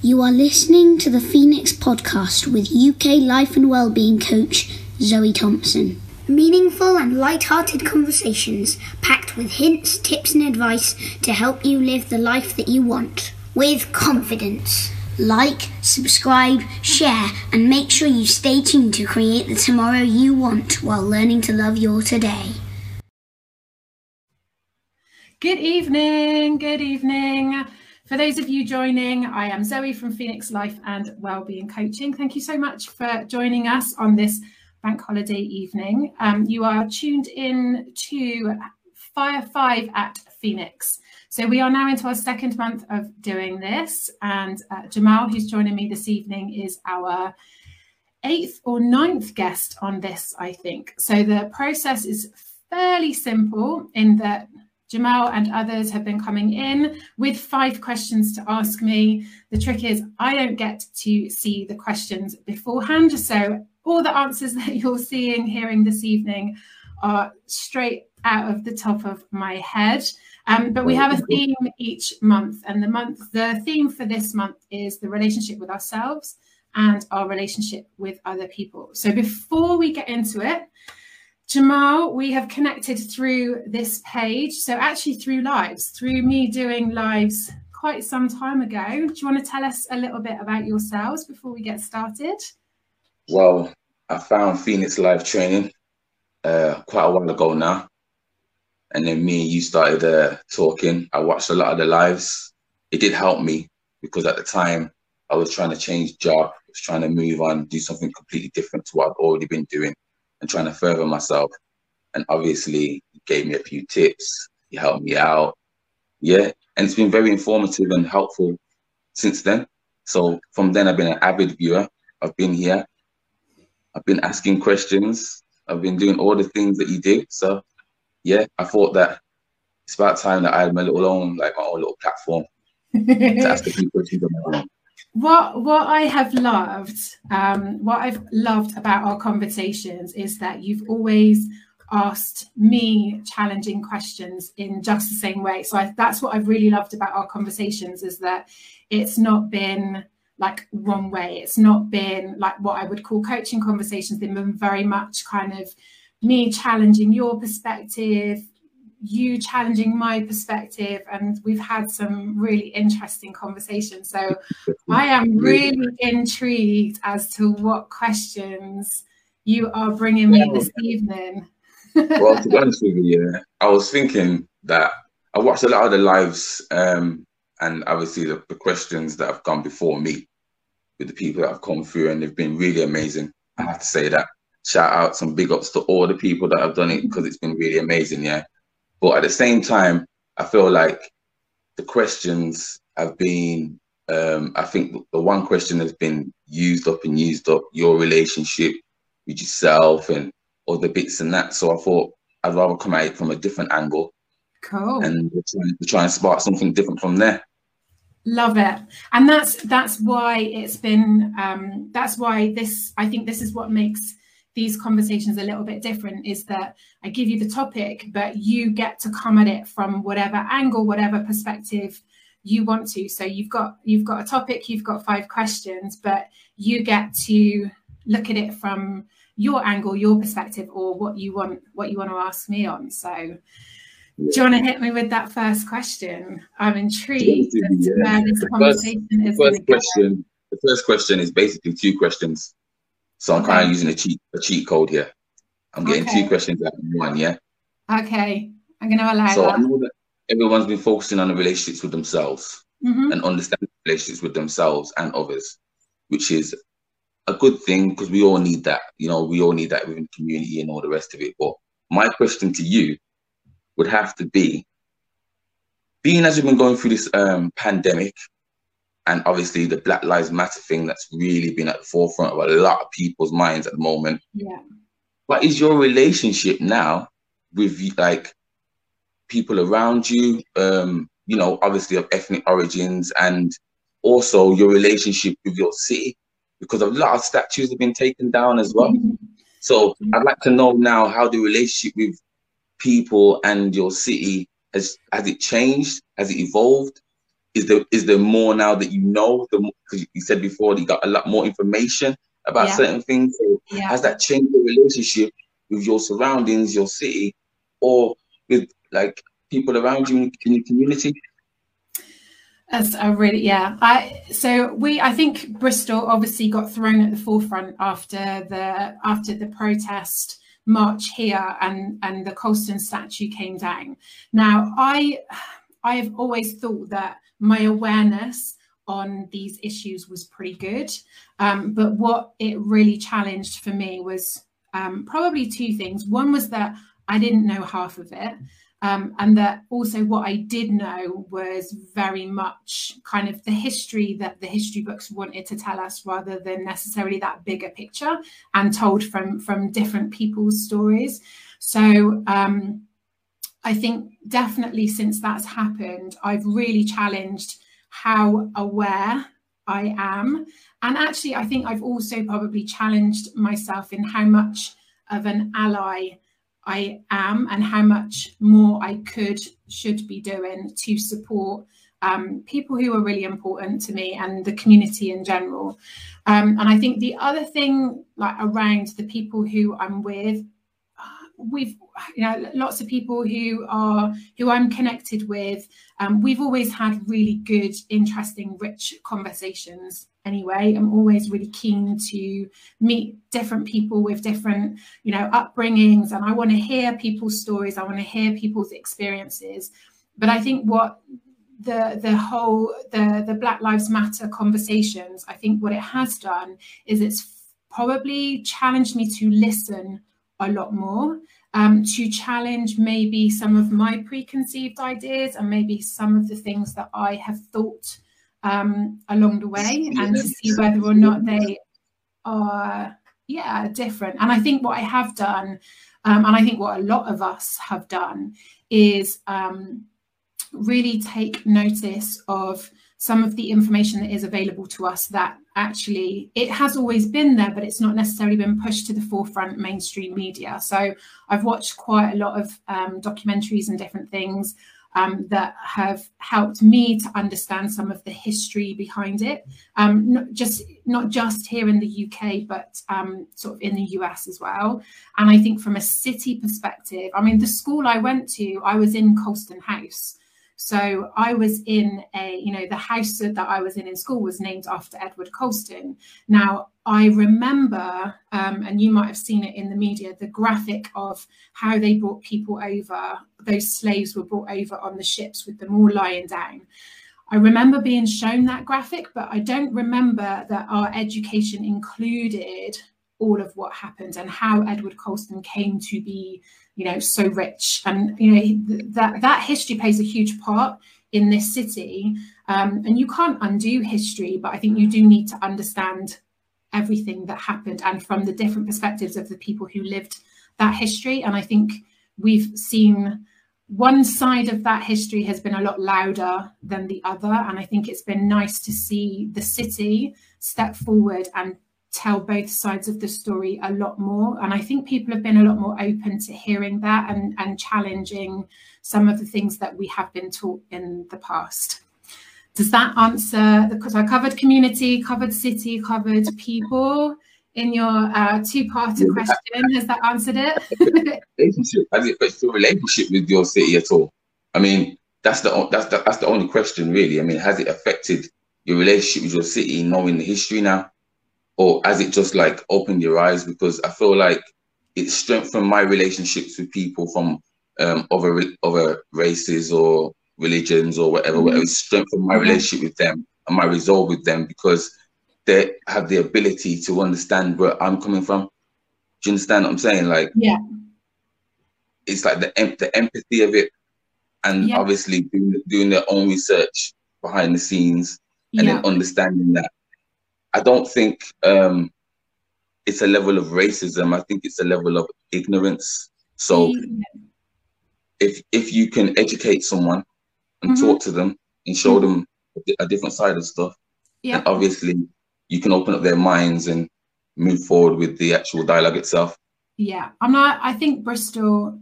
You are listening to the Phoenix podcast with UK life and wellbeing coach Zoe Thompson. Meaningful and light-hearted conversations packed with hints, tips and advice to help you live the life that you want with confidence. Like, subscribe, share and make sure you stay tuned to create the tomorrow you want while learning to love your today. Good evening, good evening. For those of you joining, I am Zoe from Phoenix Life and Wellbeing Coaching. Thank you so much for joining us on this bank holiday evening. Um, you are tuned in to Fire 5 at Phoenix. So we are now into our second month of doing this, and uh, Jamel, who's joining me this evening, is our eighth or ninth guest on this, I think. So the process is fairly simple in that Jamel and others have been coming in with five questions to ask me. The trick is I don't get to see the questions beforehand. So all the answers that you're seeing, hearing this evening are straight out of the top of my head. Um, but we have a theme each month, and the month the theme for this month is the relationship with ourselves and our relationship with other people. So before we get into it, Jamel, we have connected through this page. So, actually, through lives, through me doing lives quite some time ago. Do you want to tell us a little bit about yourselves before we get started? Well, I found Phoenix Live Training uh, quite a while ago now. And then me and you started uh, talking. I watched a lot of the lives. It did help me because at the time I was trying to change job, I was trying to move on, do something completely different to what I've already been doing and trying to further myself. And obviously, he gave me a few tips. He helped me out. Yeah. And it's been very informative and helpful since then. So from then, I've been an avid viewer. I've been here. I've been asking questions. I've been doing all the things that you do. So yeah, I thought that it's about time that I had my little own, like my own little platform to ask a few questions on my own what what I have loved, um, what I've loved about our conversations is that you've always asked me challenging questions in just the same way. So I, that's what I've really loved about our conversations is that it's not been like one way. It's not been like what I would call coaching conversations. They've been very much kind of me challenging your perspective, you challenging my perspective and we've had some really interesting conversations. So i am really intrigued as to what questions you are bringing me this evening. Well to be honest with you yeah i was thinking that i watched a lot of the lives um, and obviously the, the questions that have come before me with the people that have come through and they've been really amazing. I have to say that shout out some big ups to all the people that have done it because it's been really amazing yeah but at the same time, I feel like the questions have been, um, I think the one question has been used up and used up your relationship with yourself and all the bits and that. So I thought I'd rather come at it from a different angle. Cool. And try, try and spark something different from there. Love it, and that's that's why it's been. Um, that's why this. I think this is what makes these conversations a little bit different is that I give you the topic, but you get to come at it from whatever angle, whatever perspective you want to. So you've got you've got a topic, you've got five questions, but you get to look at it from your angle, your perspective, or what you want what you want to ask me on. So do you want to hit me with that first question? I'm intrigued yeah. the first, is. First question, the first question is basically two questions. So I'm okay. kind of using a cheat a cheat code here. I'm getting okay. two questions out of one, yeah. Okay, I'm going to allow so that. I know that everyone's been focusing on the relationships with themselves mm-hmm. and understanding relationships with themselves and others, which is a good thing because we all need that. You know, we all need that within community and all the rest of it. But my question to you would have to be, being as we've been going through this um, pandemic and obviously the Black Lives Matter thing that's really been at the forefront of a lot of people's minds at the moment. Yeah. What is your relationship now with like people around you? Um, you know, obviously of ethnic origins, and also your relationship with your city, because a lot of statues have been taken down as well. Mm-hmm. So I'd like to know now how the relationship with people and your city has has it changed? Has it evolved? Is there is there more now that you know? The because you said before you got a lot more information about yeah. certain things. So yeah. Has that changed the relationship with your surroundings, your city, or with like people around you in your community? That's a really yeah. I so we I think Bristol obviously got thrown at the forefront after the after the protest march here and and the Colston statue came down. Now I I've always thought that my awareness on these issues was pretty good, um, but what it really challenged for me was um, probably two things. One was that I didn't know half of it. Um, and that also what I did know was very much kind of the history that the history books wanted to tell us rather than necessarily that bigger picture and told from from different people's stories. So um, I think definitely since that's happened, I've really challenged how aware I am. And actually, I think I've also probably challenged myself in how much of an ally I am and how much more I could, should be doing to support um, people who are really important to me and the community in general. Um, and I think the other thing, like around the people who I'm with, we've you know lots of people who are who i'm connected with um, we've always had really good interesting rich conversations anyway. I'm always really keen to meet different people with different you know upbringings and i want to hear people's stories i want to hear people's experiences. But i think what the the whole the the black lives matter conversations i think what it has done is it's probably challenged me to listen a lot more um, to challenge maybe some of my preconceived ideas and maybe some of the things that I have thought um, along the way and to see whether or not they are yeah different. And i think what i have done um, and i think what a lot of us have done is um, really take notice of some of the information that is available to us that actually it has always been there but it's not necessarily been pushed to the forefront mainstream media. So i've watched quite a lot of um, documentaries and different things um, that have helped me to understand some of the history behind it. Um, not just not just here in the uk but um, sort of in the us as well. And i think from a city perspective i mean the school i went to i was in colston house so I was in a, you know, the house that I was in in school was named after Edward Colston. Now, I remember, um, and you might have seen it in the media, the graphic of how they brought people over. Those slaves were brought over on the ships with them all lying down. I remember being shown that graphic, but I don't remember that our education included all of what happened and how Edward Colston came to be you know so rich. And you know that that history plays a huge part in this city. Um, and you can't undo history but i think you do need to understand everything that happened and from the different perspectives of the people who lived that history. And i think we've seen one side of that history has been a lot louder than the other. And i think it's been nice to see the city step forward and tell both sides of the story a lot more. And I think people have been a lot more open to hearing that and, and challenging some of the things that we have been taught in the past. Does that answer? Because I covered community, covered city, covered people in your uh, two-parter question. Has that answered it? relationship has it affected your relationship with your city at all? I mean, that's the that's the, that's the only question really. I mean, has it affected your relationship with your city, knowing the history now? Or has it just like opened your eyes? Because I feel like it strengthened my relationships with people from um, other other races or religions or whatever. Mm-hmm. Whatever it strengthened my relationship with them and my resolve with them because they have the ability to understand where I'm coming from. Do you understand what I'm saying? Like, yeah, it's like the the empathy of it, and yeah. obviously doing, doing their own research behind the scenes, and yeah. then understanding that I don't think um, it's a level of racism. I think it's a level of ignorance. So mm-hmm. if if you can educate someone and mm-hmm. talk to them and show mm-hmm. them a different side of stuff, yeah. obviously you can open up their minds and move forward with the actual dialogue itself. Yeah, I'm not. I think Bristol.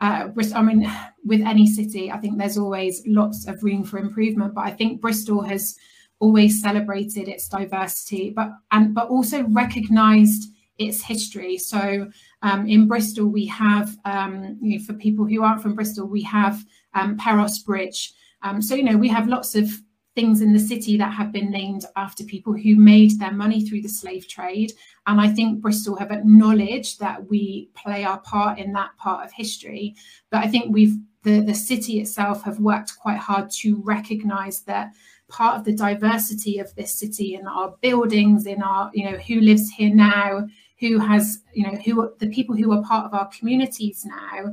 Uh, Bristol. I mean, with any city, I think there's always lots of room for improvement. But I think Bristol has always celebrated its diversity, but and but also recognised its history. So um, in Bristol, we have um, you know, for people who aren't from Bristol, we have um, Pero's Bridge. Um, so you know we have lots of things in the city that have been named after people who made their money through the slave trade. And I think Bristol have acknowledged that we play our part in that part of history. But I think we've the, the city itself have worked quite hard to recognize that part of the diversity of this city in our buildings, in our, you know, who lives here now, who has, you know, who the people who are part of our communities now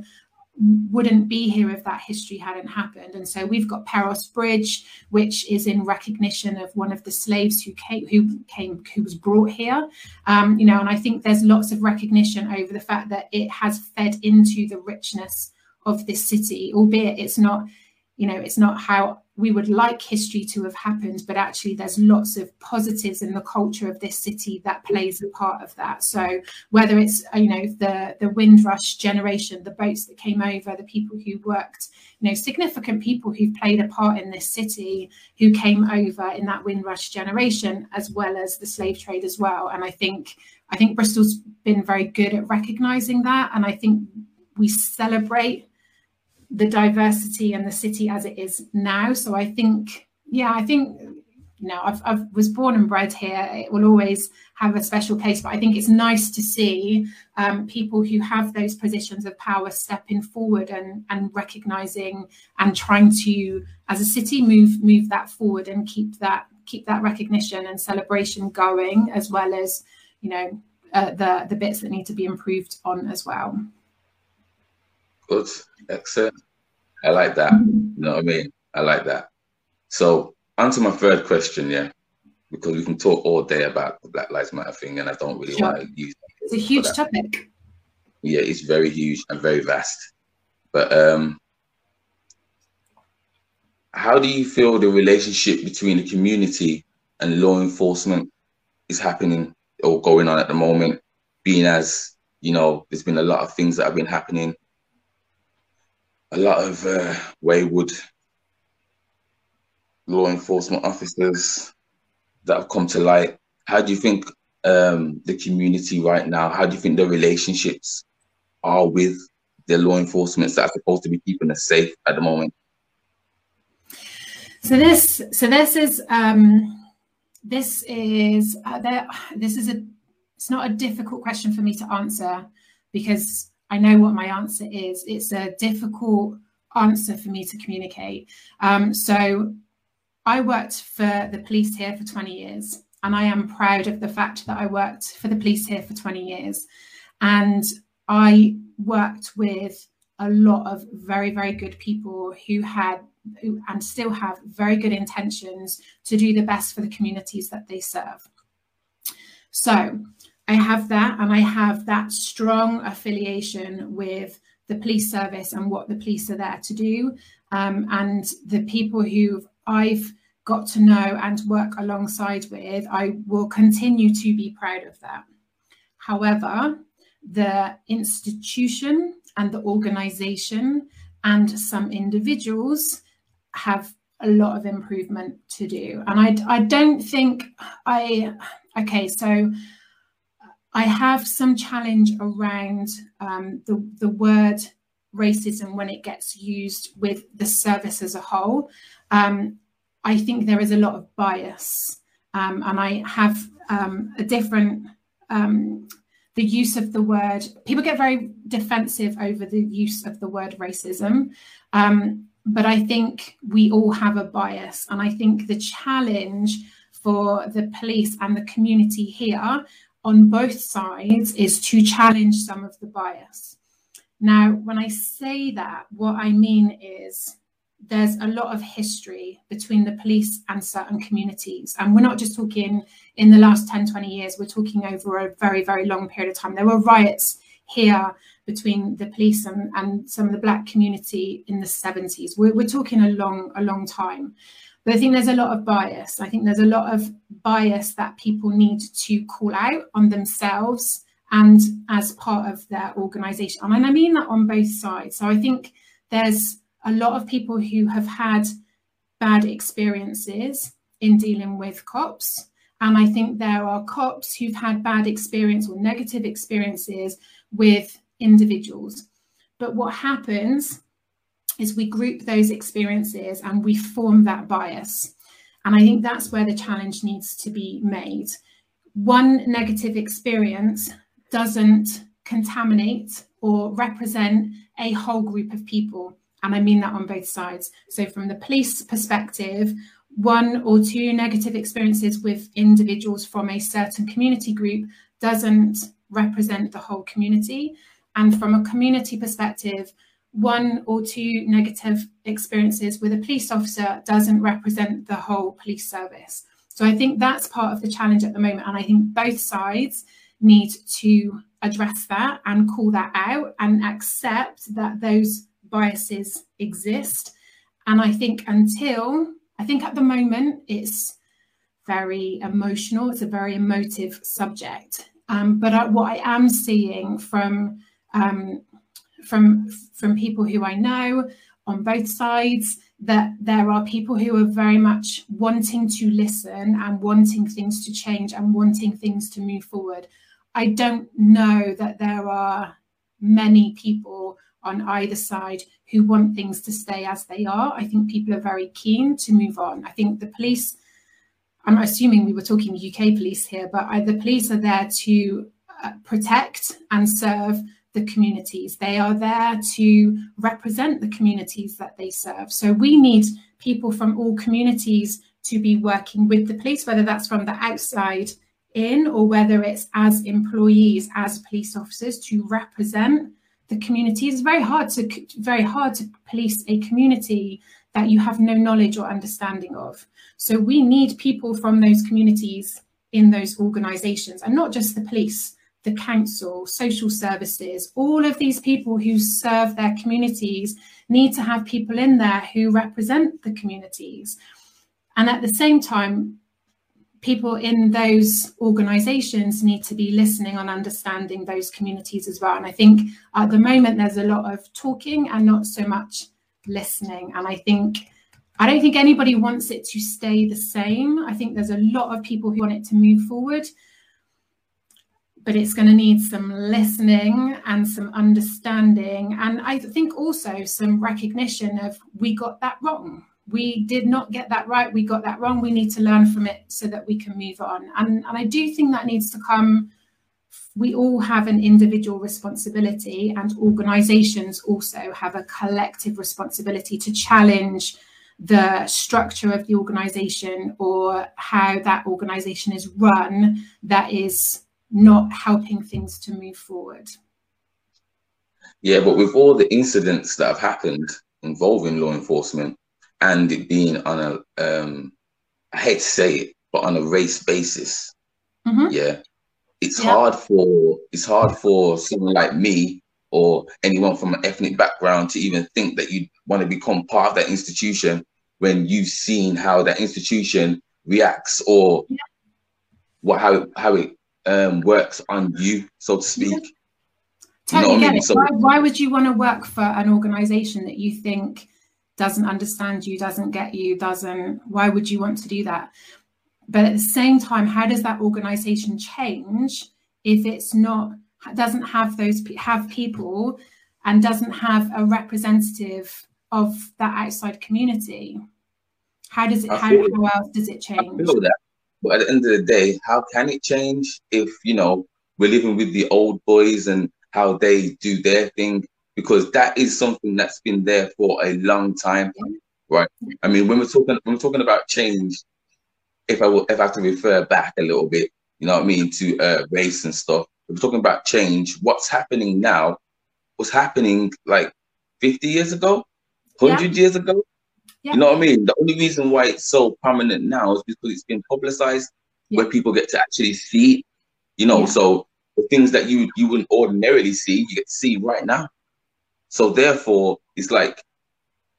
wouldn't be here if that history hadn't happened. And so we've got Pero's Bridge, which is in recognition of one of the slaves who came, who came, who was brought here. Um, you know, and I think there's lots of recognition over the fact that it has fed into the richness of this city, albeit it's not, you know, it's not how we would like history to have happened, but actually there's lots of positives in the culture of this city that plays a part of that. So whether it's uh, you know the the Windrush generation, the boats that came over, the people who worked, you know, significant people who've played a part in this city who came over in that Windrush generation, as well as the slave trade as well. And I think I think Bristol's been very good at recognizing that, and I think we celebrate the diversity and the city as it is now. So I think, yeah, I think, you know, I've, I've was born and bred here. It will always have a special place, but I think it's nice to see um, people who have those positions of power stepping forward and and recognizing and trying to, as a city, move move that forward and keep that keep that recognition and celebration going, as well as, you know, uh, the the bits that need to be improved on as well. Good. Excellent. I like that. You know what I mean? I like that. So, answer my third question, yeah, because we can talk all day about the Black Lives Matter thing, and I don't really sure. want to use. It's a huge topic. Yeah, it's very huge and very vast. But um, how do you feel the relationship between the community and law enforcement is happening or going on at the moment? Being as you know, there's been a lot of things that have been happening a lot of uh, wayward law enforcement officers that have come to light. How do you think um, the community right now, how do you think the relationships are with the law enforcement that are supposed to be keeping us safe at the moment? So this, so this is, um, this is, uh, there, this is a, it's not a difficult question for me to answer because I know what my answer is. It's a difficult answer for me to communicate. Um, so I worked for the police here for 20 years, and I am proud of the fact that I worked for the police here for 20 years. And I worked with a lot of very, very good people who had who, and still have very good intentions to do the best for the communities that they serve. So I have that, and I have that strong affiliation with the police service and what the police are there to do. Um, and the people who I've got to know and work alongside with, I will continue to be proud of that. However, the institution and the organization and some individuals have a lot of improvement to do. And I, I don't think I, okay, so I have some challenge around um, the, the word racism when it gets used with the service as a whole. Um, I think there is a lot of bias, um, and I have um, a different um, the use of the word. People get very defensive over the use of the word racism, um, but I think we all have a bias, and I think the challenge for the police and the community here on both sides is to challenge some of the bias. Now, when I say that, what I mean is there's a lot of history between the police and certain communities. And we're not just talking in the last 10, 20 years, we're talking over a very, very long period of time. There were riots here between the police and, and some of the black community in the 70s. We're, we're talking a long, a long time. But I think there's a lot of bias. I think there's a lot of bias that people need to call out on themselves and as part of their organization. And I mean that on both sides. So I think there's a lot of people who have had bad experiences in dealing with cops. And I think there are cops who've had bad experience or negative experiences with individuals. But what happens is we group those experiences and we form that bias. And I think that's where the challenge needs to be made. One negative experience doesn't contaminate or represent a whole group of people. And I mean that on both sides. So, from the police perspective, one or two negative experiences with individuals from a certain community group doesn't represent the whole community. And from a community perspective, one or two negative experiences with a police officer doesn't represent the whole police service. So I think that's part of the challenge at the moment. And I think both sides need to address that and call that out and accept that those biases exist. And I think until, I think at the moment it's very emotional, it's a very emotive subject. Um, but I, what I am seeing from um, from from people who I know on both sides that there are people who are very much wanting to listen and wanting things to change and wanting things to move forward. I don't know that there are many people on either side who want things to stay as they are. I think people are very keen to move on. I think the police, I'm assuming we were talking UK police here, but the police are there to uh, protect and serve the communities. They are there to represent the communities that they serve. So we need people from all communities to be working with the police, whether that's from the outside in or whether it's as employees, as police officers to represent the community. It's very hard to very hard to police a community that you have no knowledge or understanding of. So we need people from those communities in those organizations and not just the police the council, social services, all of these people who serve their communities need to have people in there who represent the communities. And at the same time, people in those organizations need to be listening and understanding those communities as well. And I think at the moment there's a lot of talking and not so much listening. And I think I don't think anybody wants it to stay the same. I think there's a lot of people who want it to move forward but it's going to need some listening and some understanding. And I think also some recognition of we got that wrong. We did not get that right. We got that wrong. We need to learn from it so that we can move on. And, and I do think that needs to come. We all have an individual responsibility, and organizations also have a collective responsibility to challenge the structure of the organization or how that organization is run that is not helping things to move forward. Yeah, but with all the incidents that have happened involving law enforcement and it being on a, um, I hate to say it, but on a race basis, mm-hmm. yeah, it's yeah. hard for it's hard for someone like me or anyone from an ethnic background to even think that you want to become part of that institution when you've seen how that institution reacts or yeah. what how how it um, works on you, so to speak. Totally you know get I mean? it. So, why, why would you want to work for an organization that you think doesn't understand you, doesn't get you, doesn't? Why would you want to do that? But at the same time, how does that organization change if it's not doesn't have those have people and doesn't have a representative of that outside community? How does it? How, how else does it change? I feel that but at the end of the day, how can it change if, you know, we're living with the old boys and how they do their thing? Because that is something that's been there for a long time, right? I mean, when we're talking when we're talking about change, if I will, if I have to refer back a little bit, you know what I mean, to uh, race and stuff. If we're talking about change, what's happening now was happening like 50 years ago, 100 yeah. years ago. Yeah. You know what I mean? The only reason why it's so prominent now is because it's been publicized yeah. where people get to actually see You know, yeah. so the things that you you wouldn't ordinarily see, you get to see right now. So therefore, it's like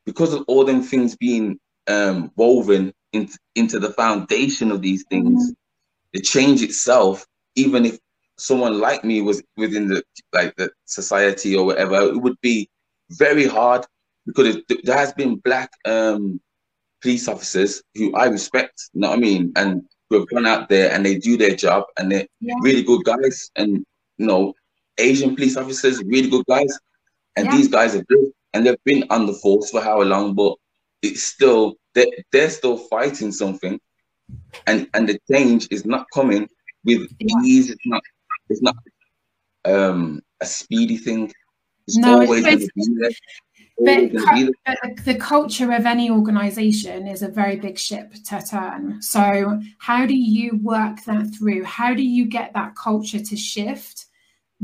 because of all them things being um, woven in, into the foundation of these things, mm-hmm. the change itself, even if someone like me was within the like the society or whatever, it would be very hard because there has been black um, police officers who I respect, you know what I mean, and who have gone out there and they do their job and they're yeah. really good guys, and you know, Asian police officers, really good guys, and yeah. these guys are good, and they've been on the force for how long, but it's still they're, they're still fighting something, and and the change is not coming with yeah. ease. It's not it's not um a speedy thing. It's no, always going to be there. But, but the culture of any organization is a very big ship to turn. So, how do you work that through? How do you get that culture to shift?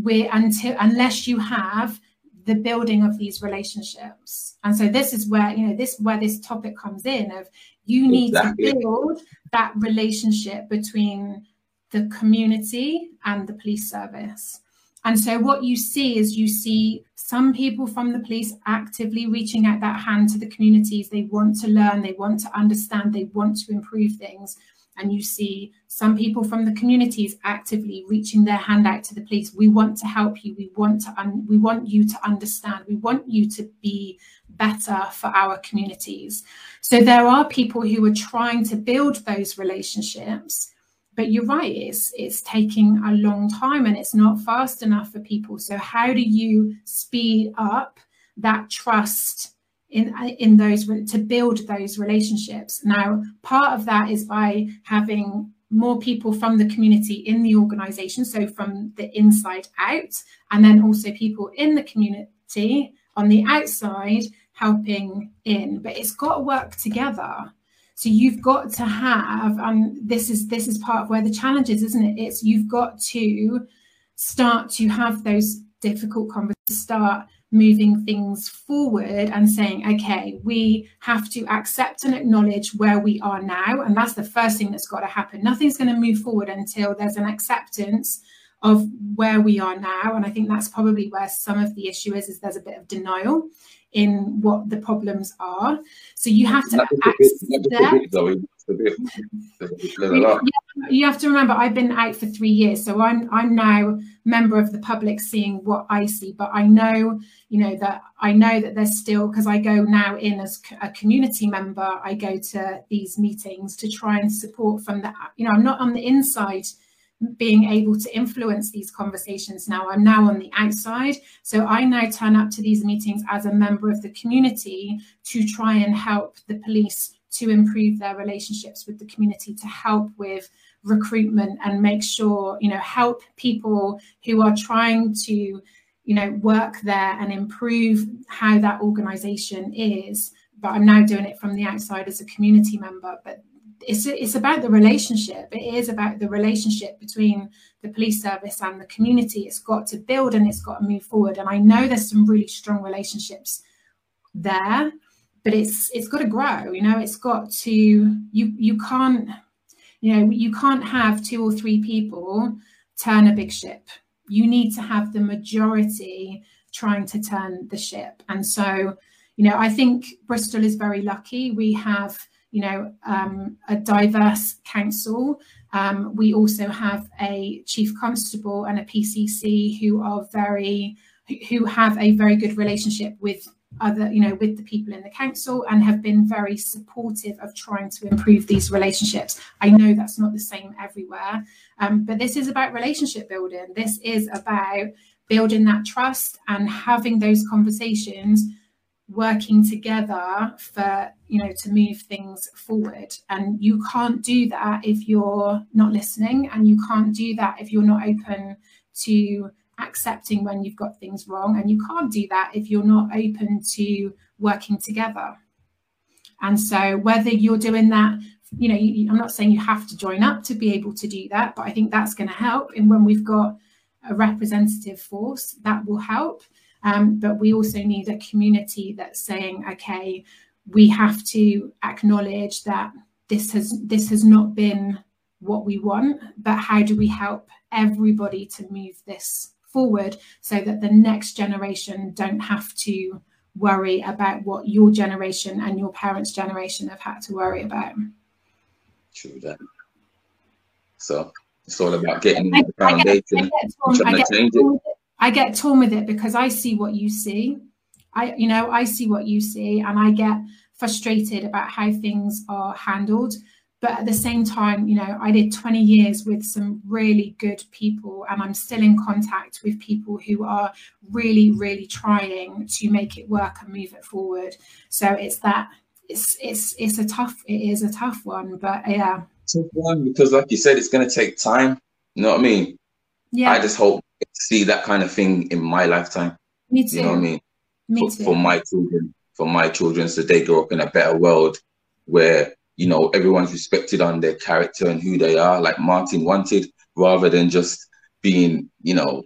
We until unless you have the building of these relationships. And so this is where, you know, this where this topic comes in of you need exactly. to build that relationship between the community and the police service. And so what you see is you see some people from the police actively reaching out that hand to the communities. They want to learn, they want to understand, they want to improve things. And you see some people from the communities actively reaching their hand out to the police. We want to help you. We want to un- we want you to understand. We want you to be better for our communities. So there are people who are trying to build those relationships but you're right it's it's taking a long time and it's not fast enough for people. So how do you speed up that trust in in those to build those relationships? Now part of that is by having more people from the community in the organization so from the inside out and then also people in the community on the outside helping in. But it's got to work together so you've got to have, and this is this is part of where the challenge is, isn't it? It's you've got to start to have those difficult conversations, start moving things forward and saying, okay, we have to accept and acknowledge where we are now. And that's the first thing that's got to happen. Nothing's going to move forward until there's an acceptance of where we are now. And I think that's probably where some of the issue is, is there's a bit of denial in what the problems are. So you have to access you have to remember I've been out for three years, so I'm I'm now member of the public seeing what I see. But I know, you know, that I know that there's still because I go now in as a community member, I go to these meetings to try and support from the you know, I'm not on the inside being able to influence these conversations now. I'm now on the outside. So I now turn up to these meetings as a member of the community to try and help the police to improve their relationships with the community, to help with recruitment and make sure, you know, help people who are trying to, you know, work there and improve how that organization is. But I'm now doing it from the outside as a community member. But it's it's about the relationship. It is about the relationship between the police service and the community. It's got to build and it's got to move forward. And I know there's some really strong relationships there, but it's it's got to grow. You know, it's got to you you can't you know you can't have two or three people turn a big ship. You need to have the majority trying to turn the ship. And so, you know, I think Bristol is very lucky. We have you know, um, a diverse council. Um, we also have a chief constable and a PCC who are very, who have a very good relationship with other, you know, with the people in the council and have been very supportive of trying to improve these relationships. I know that's not the same everywhere, um, but this is about relationship building. This is about building that trust and having those conversations working together for you know to move things forward. And you can't do that if you're not listening and you can't do that if you're not open to accepting when you've got things wrong. And you can't do that if you're not open to working together. And so whether you're doing that you know you, i'm not saying you have to join up to be able to do that but i think that's going to help. And when we've got a representative force that will help um, but we also need a community that's saying, okay, we have to acknowledge that this has this has not been what we want, but how do we help everybody to move this forward so that the next generation don't have to worry about what your generation and your parents' generation have had to worry about. True that. So it's all about getting the foundation, I get, I get, I get, I get torn with it because I see what you see. I, you know, I see what you see and I get frustrated about how things are handled. But at the same time, you know, I did 20 years with some really good people, and I'm still in contact with people who are really, really trying to make it work and move it forward. So it's that it's it's it's a tough it is a tough one, but yeah. Tough one because, like you said, it's going to take time. You know what I mean? Yeah. I just hope see that kind of thing in my lifetime. Me too. You know what I mean? Me for, too. for my children, for my children, so they grow up in a better world where you know everyone's respected on their character and who they are, like Martin wanted, rather than just being, you know,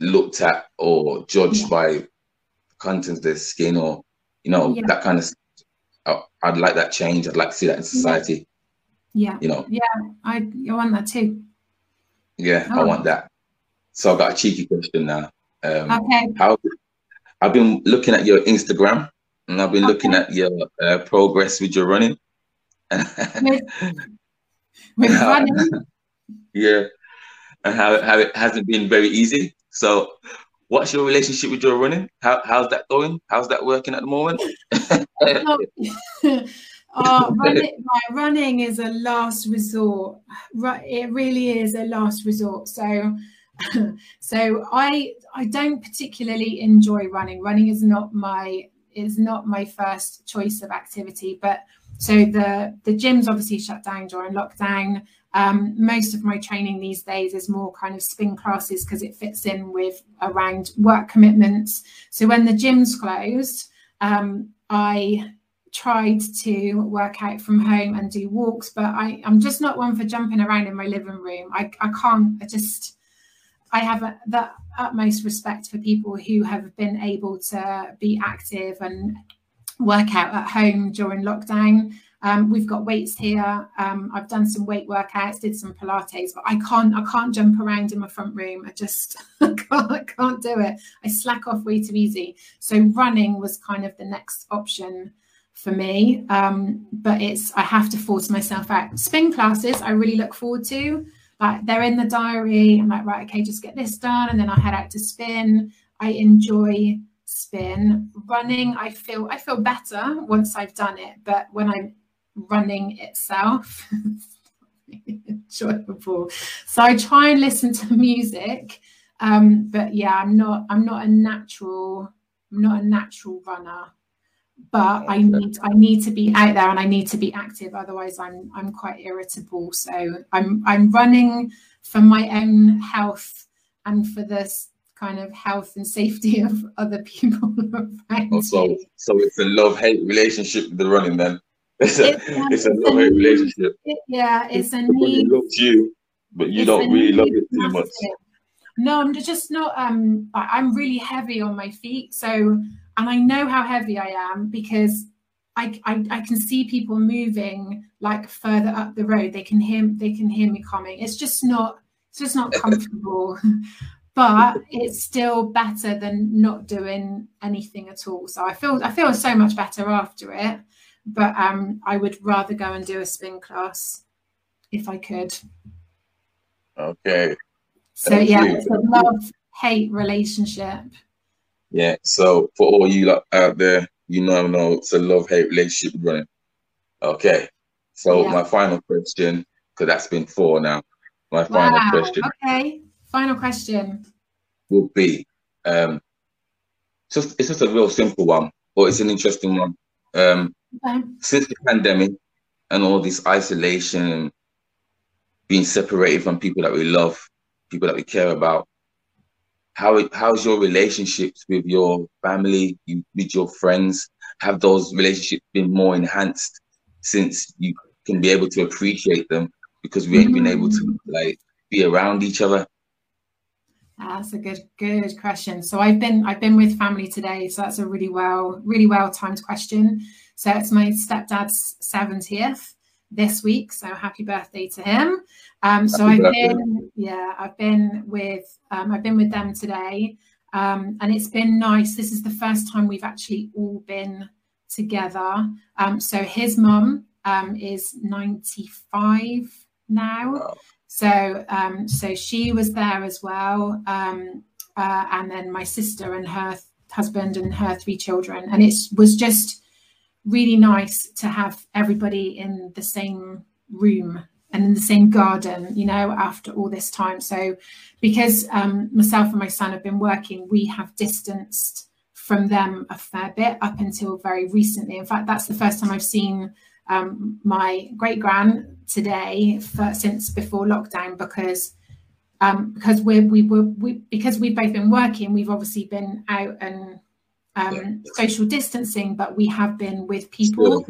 looked at or judged yeah. by contents of their skin or you know yeah. that kind of. I, I'd like that change. I'd like to see that in society. Yeah. You know. Yeah, I I want that too. Yeah, oh. I want that. So I've got a cheeky question now. Um, okay. How I've been looking at your Instagram and I've been okay. looking at your uh, progress with your running. with, with running. yeah, and how, how it hasn't been very easy. So, what's your relationship with your running? How, how's that going? How's that working at the moment? oh, running, my running is a last resort. It really is a last resort. So, so I I don't particularly enjoy running. Running is not my is not my first choice of activity. But so the the gym's obviously shut down during lockdown. Um, most of my training these days is more kind of spin classes because it fits in with around work commitments. So when the gym's closed, um, I tried to work out from home and do walks, but I, I'm just not one for jumping around in my living room. I, I can't, I just, I have the utmost respect for people who have been able to be active and work out at home during lockdown. Um, we've got weights here. Um, I've done some weight workouts, did some Pilates, but I can't. I can't jump around in my front room. I just can't. I can't do it. I slack off way too easy. So running was kind of the next option for me. Um, but it's I have to force myself out. Spin classes I really look forward to like they're in the diary. I'm like, right, okay, just get this done. And then I head out to spin. I enjoy spin. Running, I feel I feel better once I've done it. But when I'm running itself, enjoyable. So I try and listen to music. Um, but yeah, I'm not I'm not a natural, I'm not a natural runner but I need I need to be out there and I need to be active. Otherwise, I'm I'm quite irritable. So I'm I'm running for my own health and for this kind of health and safety of other people around. so, so it's a love hate relationship with the running then. It's a, it's, it's a love hate relationship. It, yeah, it's a need. Loves you, but you don't really love it too much. No, I'm just not. Um, I'm really heavy on my feet, so and I know how heavy I am because I, I, I can see people moving like further up the road. They can hear they can hear me coming. It's just not it's just not comfortable. but it's still better than not doing anything at all. So I feel I feel so much better after it. But um, I would rather go and do a spin class if I could. Okay. So Thank yeah, you. it's a love hate relationship. Yeah. So for all you out there, you know, I know it's a love hate relationship running. Okay. So yeah. my final question, because that's been four now. My final wow. question. Okay. Final question. Will be um just it's just a real simple one, but it's an interesting one. Um okay. since the pandemic and all this isolation being separated from people that we love, people that we care about, how how's your relationships with your family, you, with your friends? Have those relationships been more enhanced since you can be able to appreciate them because we ain't been able to mm. like be around each other? That's a good good question. So I've been I've been with family today, so that's a really well really well timed question. So it's my stepdad's seventieth this week. So happy birthday to him. Um, so happy I've birthday. been, yeah, I've been with, um, I've been with them today, um, and it's been nice. This is the first time we've actually all been together. Um, so his mum um, is ninety five now. Wow. So, um, so she was there as well, Um uh, and then my sister and her husband and her three children, and it was just really nice to have everybody in the same room and in the same garden, you know, after all this time. So, because um, myself and my son have been working, we have distanced from them a fair bit up until very recently. In fact, that's the first time I've seen um, my great grand today for, since before lockdown because um, because we're, we were we, because we've both been working, we've obviously been out and um, yeah. social distancing, but we have been with people.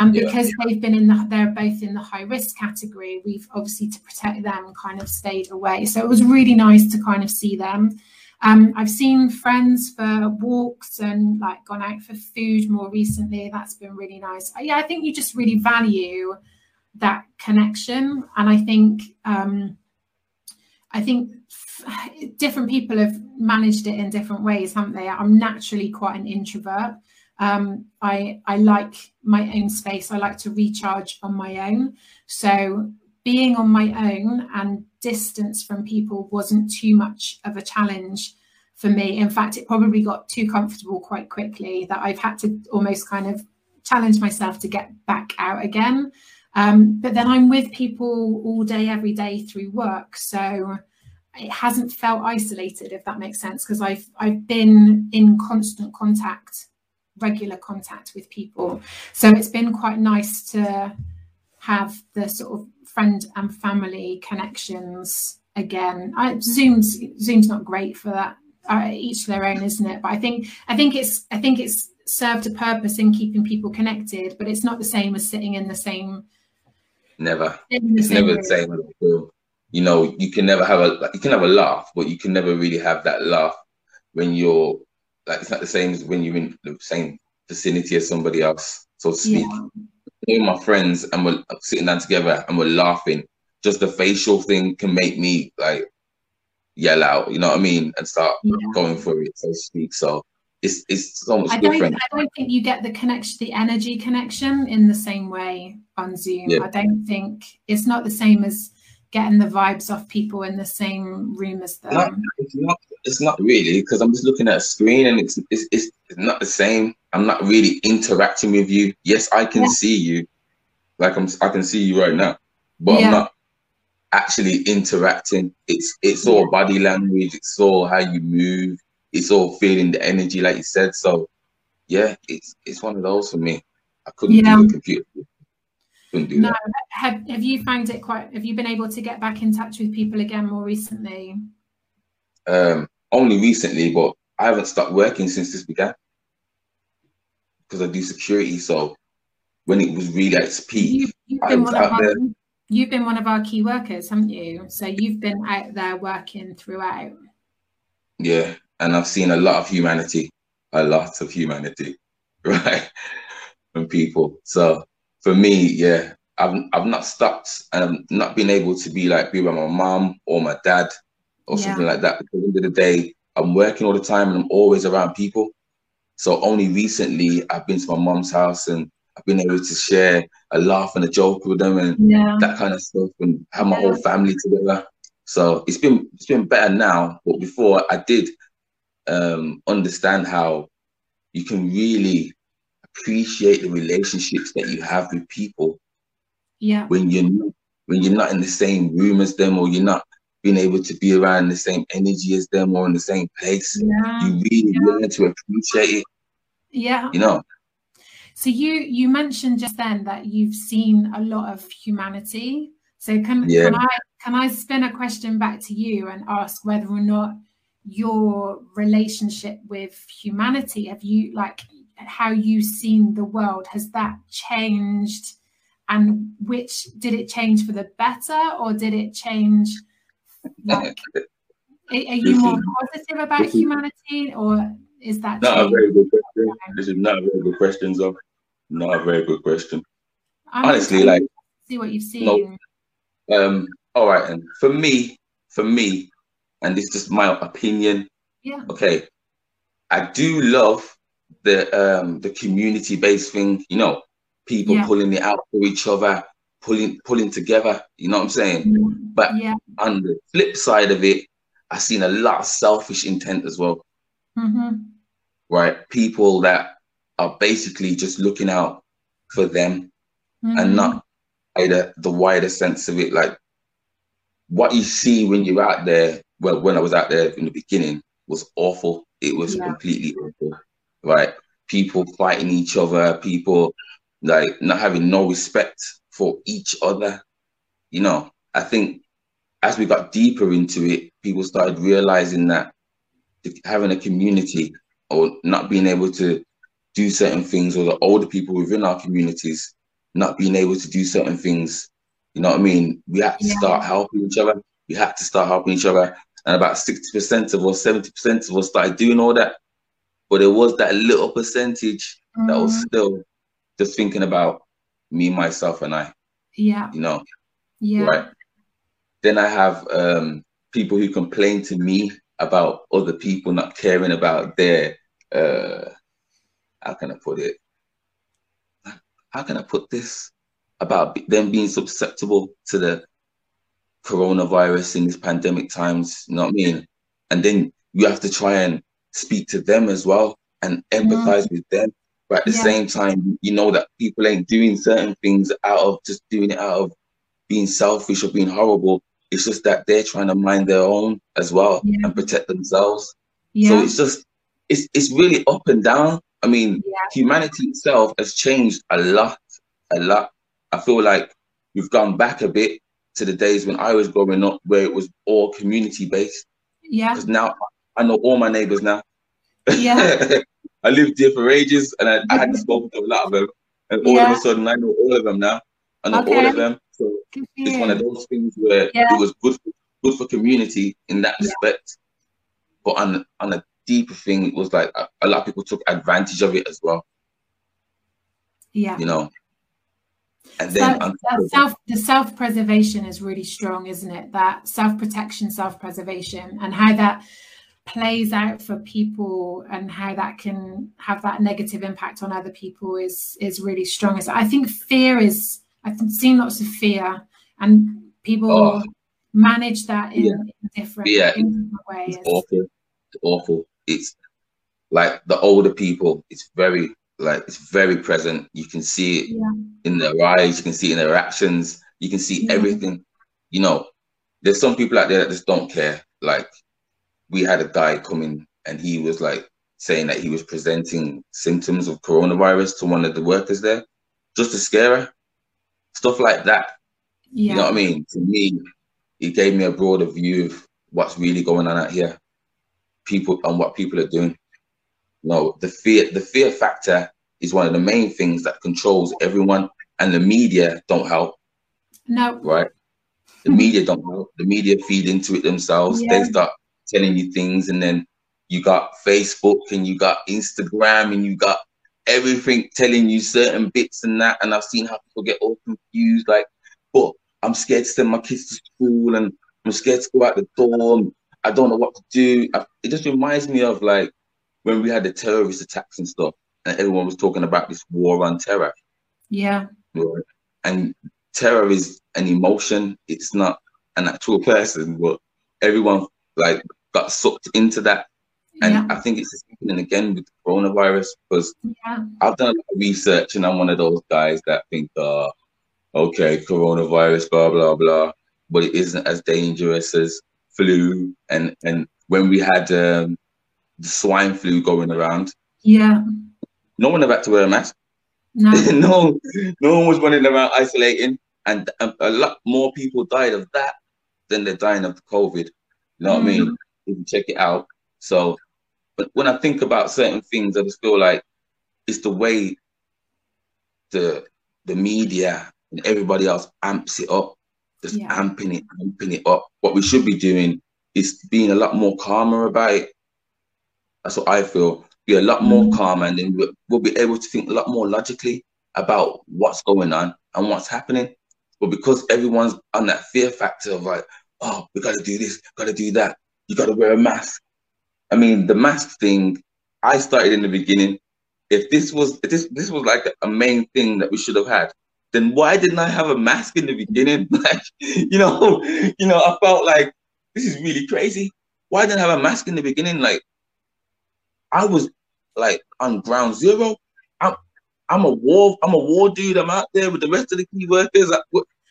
And because yeah. they've been in the, they're both in the high risk category, we've obviously to protect them kind of stayed away. So it was really nice to kind of see them. Um, I've seen friends for walks and like gone out for food more recently. That's been really nice. Yeah, I think you just really value that connection, and I think um, I think different people have managed it in different ways, haven't they? I'm naturally quite an introvert. Um, I I like my own space. I like to recharge on my own. So being on my own and distance from people wasn't too much of a challenge for me. In fact, it probably got too comfortable quite quickly that I've had to almost kind of challenge myself to get back out again. Um, but then I'm with people all day, every day through work. So it hasn't felt isolated, if that makes sense, because I've I've been in constant contact regular contact with people. So it's been quite nice to have the sort of friend and family connections again. I, Zoom's Zoom's not great for that. Uh, each their own, isn't it? But I think I think it's I think it's served a purpose in keeping people connected, but it's not the same as sitting in the same. Never. It's never the same. You know, you can never have a you can have a laugh, but you can never really have that laugh when you're like it's not the same as when you're in the same vicinity as somebody else, so to speak. Yeah. my friends and we're sitting down together and we're laughing. Just the facial thing can make me like yell out, you know what I mean, and start yeah. going for it, so to speak. So it's it's so I different. I don't think you get the connection, the energy connection, in the same way on Zoom. Yeah. I don't think it's not the same as getting the vibes off people in the same room as them. No, it's not. It's not really because I'm just looking at a screen and it's, it's it's not the same. I'm not really interacting with you. Yes, I can yeah. see you, like I'm. I can see you right now, but yeah. I'm not actually interacting. It's it's all body language. It's all how you move. It's all feeling the energy, like you said. So, yeah, it's it's one of those for me. I couldn't yeah. do the computer no, that. have have you found it quite? Have you been able to get back in touch with people again more recently? Um, only recently, but I haven't stopped working since this began because I do security. So when it was really at its peak, you, I was out our, there. You've been one of our key workers, haven't you? So you've been out there working throughout. Yeah, and I've seen a lot of humanity, a lot of humanity, right, from people. So for me, yeah, I've I've not stopped and not been able to be like be with my mom or my dad or yeah. something like that. Because at the end of the day, I'm working all the time and I'm always around people. So only recently I've been to my mom's house and I've been able to share a laugh and a joke with them and yeah. that kind of stuff and have my yeah. whole family together. So it's been it's been better now, but before I did um, understand how you can really appreciate the relationships that you have with people. Yeah. When you're not, when you're not in the same room as them, or you're not being able to be around the same energy as them, or in the same place, yeah. you really yeah. learn to appreciate it. Yeah. You know. So you you mentioned just then that you've seen a lot of humanity. So can yeah. can I can I spin a question back to you and ask whether or not your relationship with humanity? Have you like how you've seen the world has that changed? And which did it change for the better or did it change like are you more positive about humanity or is that not a very good question. This is not a very good question so not a very good question. I'm honestly like see what you've seen. No, um all right and for me for me and this is just my opinion yeah okay i do love the um the community based thing, you know, people yeah. pulling it out for each other, pulling pulling together, you know what I'm saying? Mm-hmm. But yeah. on the flip side of it, I've seen a lot of selfish intent as well. Mm-hmm. right? People that are basically just looking out for them mm-hmm. and not either the wider sense of it. Like what you see when you're out there, well, when I was out there in the beginning was awful. It was yeah. completely awful, right? People fighting each other, people like not having no respect for each other. You know, I think as we got deeper into it, people started realizing that having a community or not being able to do certain things, or the older people within our communities not being able to do certain things, you know what I mean? We had to yeah. start helping each other. We had to start helping each other. And about 60% of us, 70% of us started doing all that. But there was that little percentage mm. that was mm-hmm. still just thinking about me, myself, and I. Yeah. You know? Yeah. Right. Then I have um, people who complain to me about other people not caring about their uh how can I put it? How can I put this? About them being susceptible to the coronavirus in these pandemic times, you know what I mean? And then you have to try and speak to them as well and empathize mm-hmm. with them. But at the yeah. same time, you know that people ain't doing certain things out of just doing it out of being selfish or being horrible. It's just that they're trying to mind their own as well yeah. and protect themselves. So it's just it's it's really up and down. I mean, humanity itself has changed a lot, a lot. I feel like we've gone back a bit to the days when I was growing up, where it was all community based. Yeah. Because now I know all my neighbors now. Yeah. I lived here for ages, and I, I hadn't spoken to a lot of them, and all yeah. of a sudden I know all of them now. I know okay. all of them. So it's one of those things where yeah. it was good, for, good for community in that respect. But on on a deeper thing it was like a, a, lot of people took advantage of it as well. Yeah. You know. And then so, self the self preservation is really strong, isn't it? That self protection, self preservation, and how that plays out for people and how that can have that negative impact on other people is is really strong. So I think fear is I've seen lots of fear and people oh. manage that in, yeah. in different, yeah. in different ways. It's awful. It's awful it's like the older people, it's very like it's very present. You can see it yeah. in their eyes, you can see it in their actions, you can see yeah. everything. You know, there's some people out there that just don't care. Like we had a guy coming and he was like saying that he was presenting symptoms of coronavirus to one of the workers there just to scare her. Stuff like that. Yeah. You know what I mean? To me, it gave me a broader view of what's really going on out here people and what people are doing. No, the fear, the fear factor is one of the main things that controls everyone, and the media don't help. No, right? The mm-hmm. media don't help. The media feed into it themselves. Yeah. They start telling you things, and then you got Facebook and you got Instagram and you got everything telling you certain bits and that. And I've seen how people get all confused, like, but I'm scared to send my kids to school and I'm scared to go out the door. I don't know what to do. I, it just reminds me of like when we had the terrorist attacks and stuff, and everyone was talking about this war on terror. Yeah. And terror is an emotion. It's not an actual person, but everyone like got sucked into that. And yeah. I think it's happening again with coronavirus because yeah. I've done a lot of research and I'm one of those guys that think, uh, okay, coronavirus, blah, blah, blah, but it isn't as dangerous as flu and and when we had um, the swine flu going around. Yeah. No one ever had to wear a mask. No. no, no one was running around isolating, and a, a, lot more people died of that than they're dying of the COVID. You know mm. what I mean? Mm. If you check it out. So, but when I think about certain things, I just feel like it's the way the the media and everybody else amps it up just yeah. amping it, amping it up. What we should be doing is being a lot more calmer about it. That's what I feel. Be a lot more mm. calm, and then we'll, we'll be able to think a lot more logically about what's going on and what's happening. But because everyone's on that fear factor of like, oh, we got to do this, got to do that, you got to wear a mask. I mean, the mask thing, I started in the beginning. If this was if this this was like a main thing that we should have had, then why didn't I have a mask in the beginning? Like, you know, you know, I felt like this is really crazy. Why didn't I have a mask in the beginning? Like, I was like on ground zero. I'm I'm a war I'm a war dude. I'm out there with the rest of the key workers.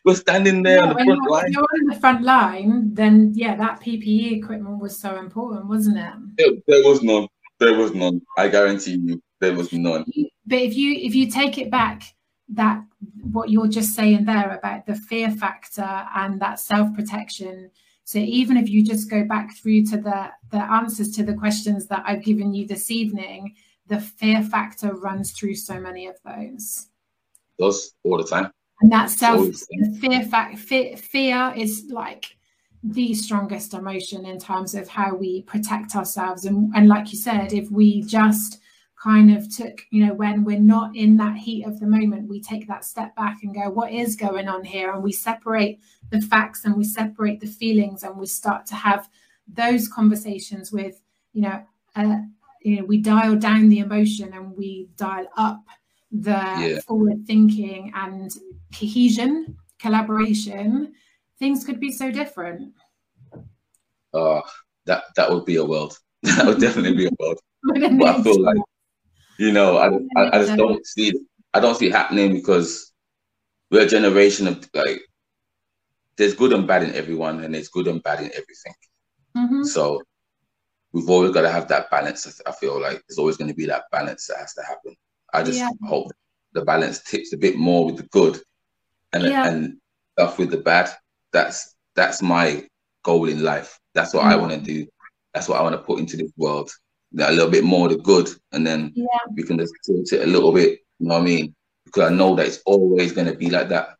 We're standing there yeah, on the front line. You're on the front line, then yeah, that PPE equipment was so important, wasn't it? There, there was none. There was none. I guarantee you, there was none. But if you if you take it back, that what you're just saying there about the fear factor and that self protection. So even if you just go back through to the the answers to the questions that I've given you this evening, the fear factor runs through so many of those. Does all the time. And that self fear fact fear, fear is like the strongest emotion in terms of how we protect ourselves. And, and like you said, if we just kind of took, you know, when we're not in that heat of the moment, we take that step back and go, what is going on here? And we separate the facts and we separate the feelings and we start to have those conversations with, you know, uh, you know, we dial down the emotion and we dial up the yeah. forward thinking and cohesion, collaboration, things could be so different. Uh, that that would be a world. that would definitely be a world. I feel like you know, I, I, I just don't see it. I don't see it happening because we're a generation of like there's good and bad in everyone, and there's good and bad in everything. Mm-hmm. So we've always got to have that balance. I feel like there's always going to be that balance that has to happen. I just yeah. hope the balance tips a bit more with the good, and yeah. and stuff with the bad. That's that's my goal in life. That's what mm-hmm. I want to do. That's what I want to put into this world a little bit more the good, and then yeah. we can just tilt it a little bit. You know what I mean? Because I know that it's always going to be like that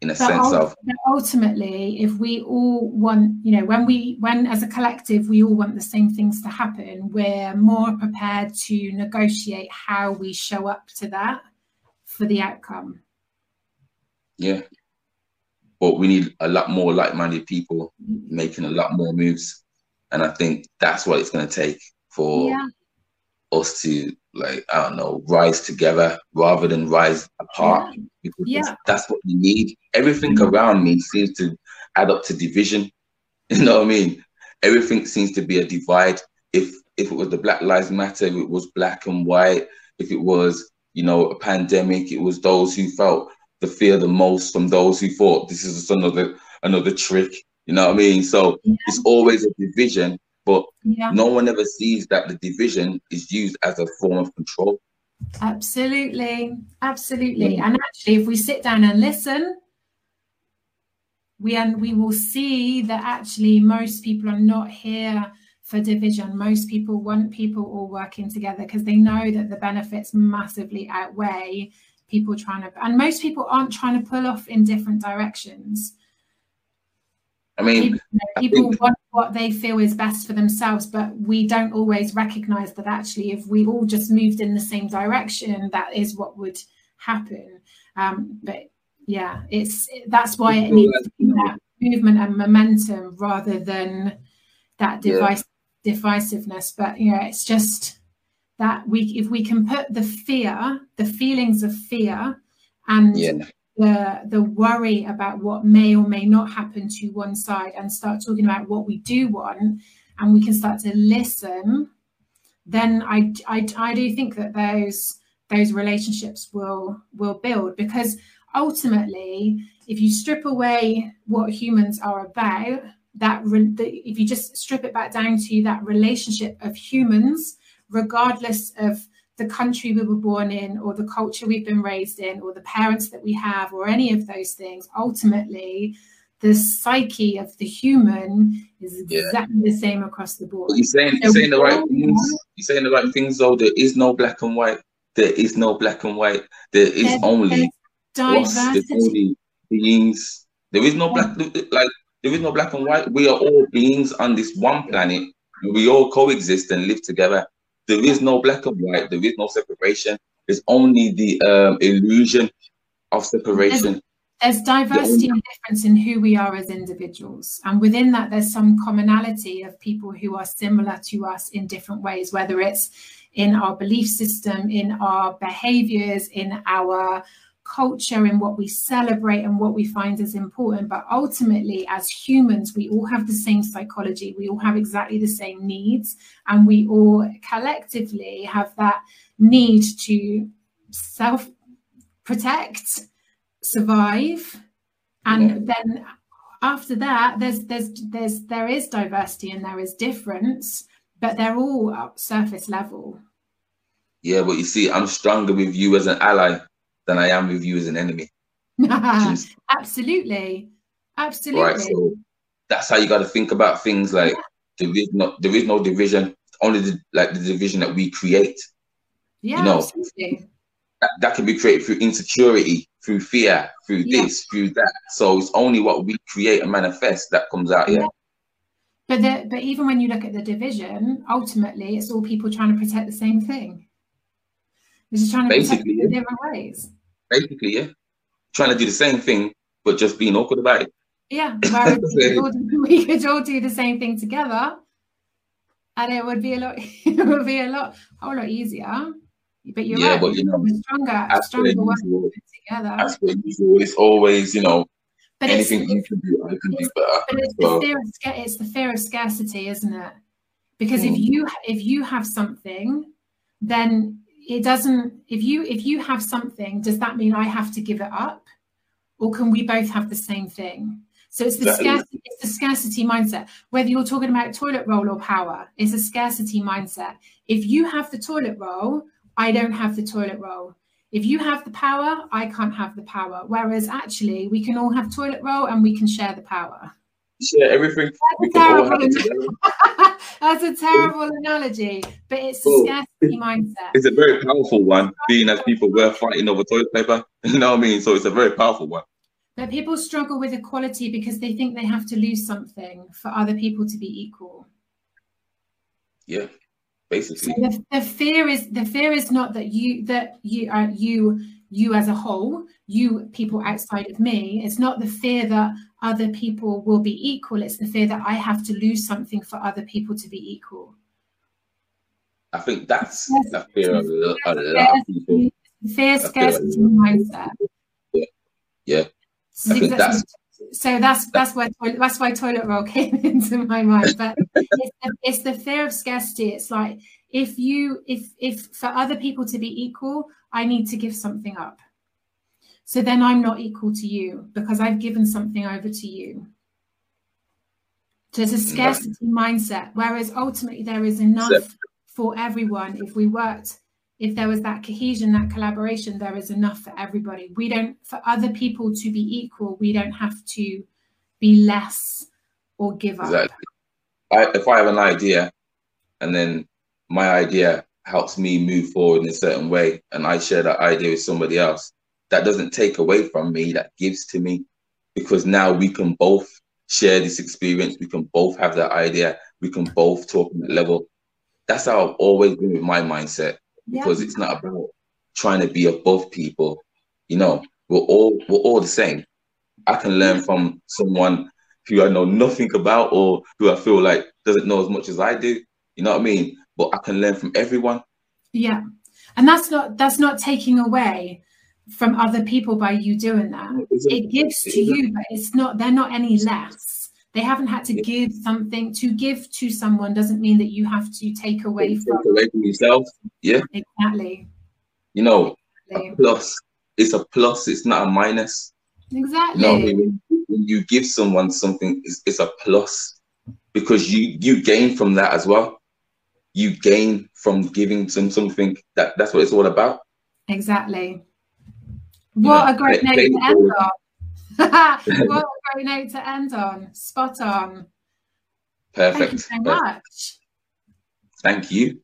in a but sense of ultimately if we all want you know when we when as a collective we all want the same things to happen we're more prepared to negotiate how we show up to that for the outcome yeah but we need a lot more like-minded people making a lot more moves and i think that's what it's going to take for yeah. us to like I don't know rise together rather than rise apart yeah. because yeah. that's what we need. Everything mm-hmm. around me seems to add up to division. You know what I mean? Everything seems to be a divide. If if it was the Black Lives Matter, if it was black and white. If it was you know a pandemic, it was those who felt the fear the most from those who thought this is another another trick. You know what I mean? So yeah. it's always a division but yeah. no one ever sees that the division is used as a form of control. Absolutely, absolutely. And actually, if we sit down and listen, we and we will see that actually most people are not here for division. Most people want people all working together because they know that the benefits massively outweigh people trying to. And most people aren't trying to pull off in different directions. I mean, people, people I think, want what they feel is best for themselves, but we don't always recognize that actually, if we all just moved in the same direction, that is what would happen. Um, but yeah, it's that's why it needs to be that movement and momentum rather than that device yeah. divisiveness. But you know, it's just that we if we can put the fear, the feelings of fear, and yeah the the worry about what may or may not happen to one side and start talking about what we do want and we can start to listen then I, I i do think that those those relationships will will build because ultimately if you strip away what humans are about that if you just strip it back down to that relationship of humans regardless of the country we were born in or the culture we've been raised in or the parents that we have or any of those things ultimately the psyche of the human is exactly yeah. the same across the board. you're saying, you're saying the right things. You're saying the right things, though. There is no black and white. There is no black and white. There is there's, only diversity. There's only beings. There is no black. Like there is no black and white. We are all beings on this one planet. We all coexist and live together. There is no black and white. There is no separation. There's only the um, illusion of separation. There's, there's diversity and difference in who we are as individuals. And within that, there's some commonality of people who are similar to us in different ways, whether it's in our belief system, in our behaviors, in our culture and what we celebrate and what we find is important. But ultimately, as humans, we all have the same psychology, we all have exactly the same needs, and we all collectively have that need to self protect, survive, and yeah. then after that there's there's there's there is diversity and there is difference but they're all at surface level. Yeah but you see i'm stronger with you as an ally than i am with you as an enemy absolutely absolutely right so that's how you got to think about things like yeah. there is no there is no division only the, like the division that we create yeah you know absolutely. that, that can be created through insecurity through fear, through yeah. this, through that. So it's only what we create and manifest that comes out here. Yeah. But the, but even when you look at the division, ultimately it's all people trying to protect the same thing. They're just trying to Basically, protect it in different ways. Basically, yeah. Trying to do the same thing, but just being awkward about it. Yeah. Whereas we, could all, we could all do the same thing together. And it would be a lot it would be a lot a whole lot easier. But you're yeah, right. but you know, stronger, stronger usual, together. What usual. It's always, you know, but anything you can do, I can do better. But it's, so, the fear of, it's the fear of scarcity, isn't it? Because mm. if you if you have something, then it doesn't. If you if you have something, does that mean I have to give it up, or can we both have the same thing? So it's the scarcity, it's the scarcity mindset. Whether you're talking about toilet roll or power, it's a scarcity mindset. If you have the toilet roll, I don't have the toilet roll. If you have the power, I can't have the power. Whereas actually, we can all have toilet roll and we can share the power. Share everything. That's, a terrible, That's a terrible analogy, but it's a scarcity mindset. It's a very powerful one, being as people were fighting over toilet paper. You know what I mean? So it's a very powerful one. But people struggle with equality because they think they have to lose something for other people to be equal. Yeah basically. So the, the, fear is the fear is not that you that you are you you as a whole, you people outside of me. It's not the fear that other people will be equal. It's the fear that I have to lose something for other people to be equal. I think that's the fear of a, a lot of people. Fear scarcity mindset. Yeah, yeah. I think that's so that's that's where that's why toilet roll came into my mind but it's the, it's the fear of scarcity it's like if you if if for other people to be equal i need to give something up so then i'm not equal to you because i've given something over to you so it's a scarcity mindset whereas ultimately there is enough for everyone if we worked if there was that cohesion, that collaboration, there is enough for everybody. We don't, for other people to be equal, we don't have to be less or give up. Exactly. I, if I have an idea and then my idea helps me move forward in a certain way and I share that idea with somebody else, that doesn't take away from me, that gives to me because now we can both share this experience. We can both have that idea. We can both talk on that level. That's how I've always been with my mindset because yeah. it's not about trying to be above people. You know, we're all we're all the same. I can learn from someone who I know nothing about or who I feel like doesn't know as much as I do. You know what I mean? But I can learn from everyone. Yeah. And that's not that's not taking away from other people by you doing that. It gives to you, but it's not they're not any less. They haven't had to give something. To give to someone doesn't mean that you have to take away take from, away from yourself. Yeah. Exactly. You know, exactly. plus. It's a plus. It's not a minus. Exactly. You know I mean? When you give someone something, it's, it's a plus because you you gain from that as well. You gain from giving some something that that's what it's all about. Exactly. What a great note to end on. what a great note to end on. Spot on. Perfect. Thank you so much. Thank you.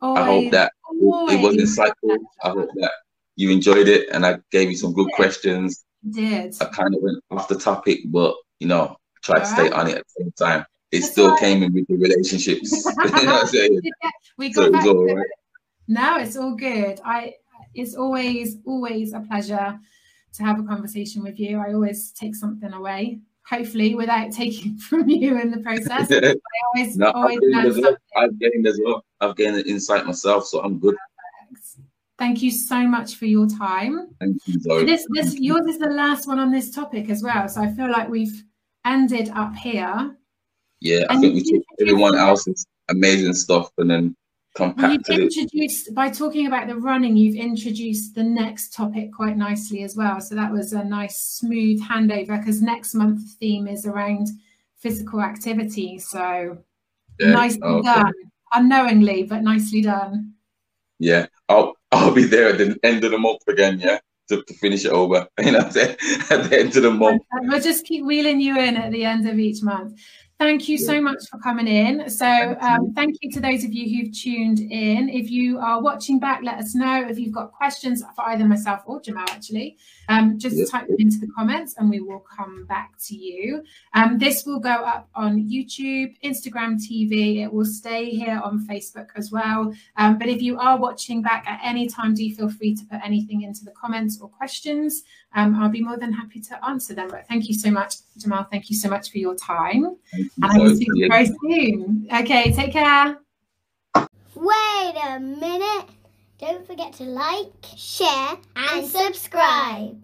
Always, I hope that it was insightful. I hope that you enjoyed it and I gave you some good questions. did. I kind of went off the topic, but you know, tried All to stay on it at the same time. It That's still right. came in with the relationships. you know we got so back to right. No, it's all good. I it's always, always a pleasure to have a conversation with you. I always take something away, hopefully without taking from you in the process. I always, no, always I've, gained well. I've gained as well. I've gained insight myself, so I'm good. Perfect. Thank you so much for your time. Thank you, Zoe. This, this, yours is the last one on this topic as well. So I feel like we've ended up here. Yeah, I And think we took everyone else's amazing stuff and then Well, compacted you've introduced by talking about the running, you've introduced the next topic quite nicely as well. So that was a nice smooth handover because next month's theme is around physical activity. So Yeah, nicely oh, okay. done, unknowingly, but nicely done. Yeah, I'll I'll be there at the end of the month again. Yeah, to, to finish it over. You know, at the end of the month. And We'll just keep wheeling you in at the end of each month. Thank you so much for coming in. So, um, thank you to those of you who've tuned in. If you are watching back, let us know. If you've got questions for either myself or Jamel, actually, um, just Yeah. type them into the comments and we will come back to you. Um, this will go up on YouTube, Instagram TV. It will stay here on Facebook as well. Um, but if you are watching back at any time, do feel free to put anything into the comments or questions. Um, I'll be more than happy to answer them. But thank you so much, Jamel. Thank you so much for your time. Thank you, And I will see you very soon. Okay, take care. Wait a minute. Don't forget to like, share, and subscribe.